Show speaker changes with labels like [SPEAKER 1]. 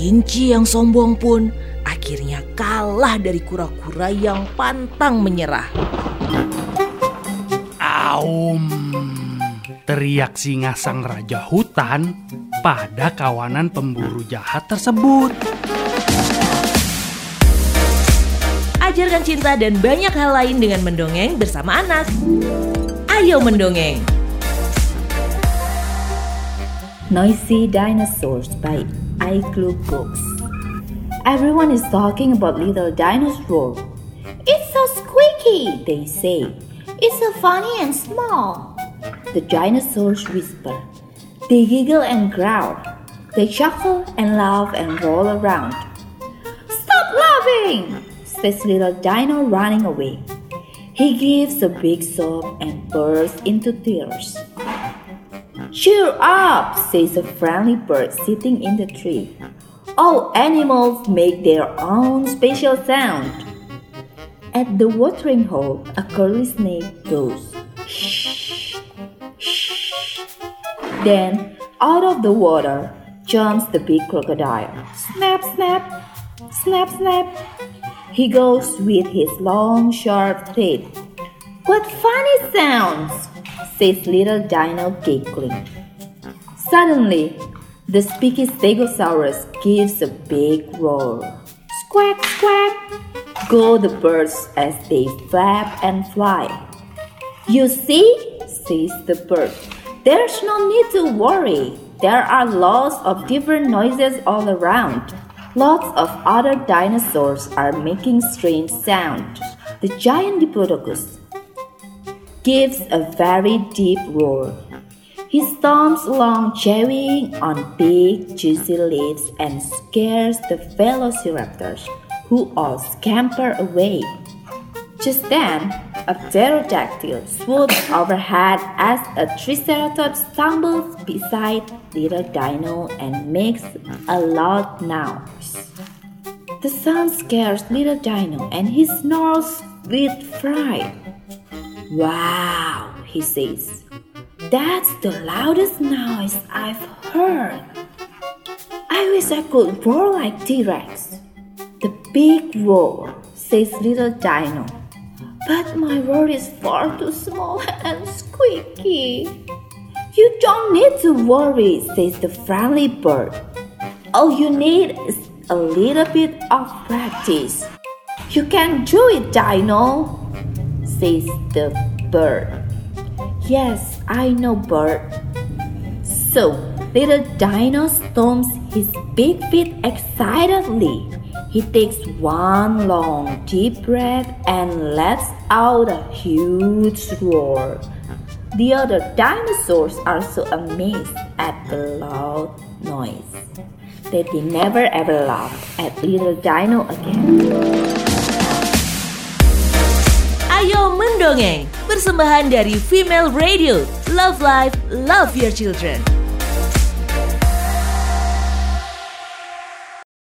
[SPEAKER 1] Kelinci yang sombong pun akhirnya kalah dari kura-kura yang pantang menyerah.
[SPEAKER 2] Aum, teriak singa sang raja hutan pada kawanan pemburu jahat tersebut.
[SPEAKER 1] Ajarkan cinta dan banyak hal lain dengan mendongeng bersama anak. Ayo mendongeng.
[SPEAKER 3] Noisy Dinosaurs by Igloo Books. Everyone is talking about little dinosaur. It's so squeaky, they say. It's so funny and small. The dinosaurs whisper. They giggle and growl. They chuckle and laugh and roll around. Stop laughing! says little dino running away. He gives a big sob and bursts into tears. Cheer up, says a friendly bird sitting in the tree. All animals make their own special sound. At the watering hole, a curly snake goes shh, shh. Then, out of the water, jumps the big crocodile. Snap, snap, snap, snap. He goes with his long, sharp teeth. What funny sounds, says little dino giggling. Suddenly, the speaking stegosaurus gives a big roar. Squawk, squawk! Go the birds as they flap and fly. You see, says the bird, there's no need to worry. There are lots of different noises all around. Lots of other dinosaurs are making strange sounds. The giant Diplodocus gives a very deep roar. He stomps along chewing on big juicy leaves and scares the velociraptors, who all scamper away. Just then, a pterodactyl swoops overhead as a triceratops stumbles beside little dino and makes a loud noise. The sound scares little dino and he snarls with fright. Wow, he says. That's the loudest noise I've heard. I wish I could roar like T Rex. The big roar, says little dino. But my roar is far too small and squeaky. You don't need to worry, says the friendly bird. All you need is a little bit of practice. You can do it, Dino, says the bird. Yes, I know, bird. So, little Dino stomps his big feet excitedly. He takes one long deep breath and lets out a huge roar. The other dinosaurs are so amazed at the loud noise that they never ever laugh at little dino again.
[SPEAKER 1] Ayo mendongeng, persembahan dari Female Radio. Love Life, Love Your Children.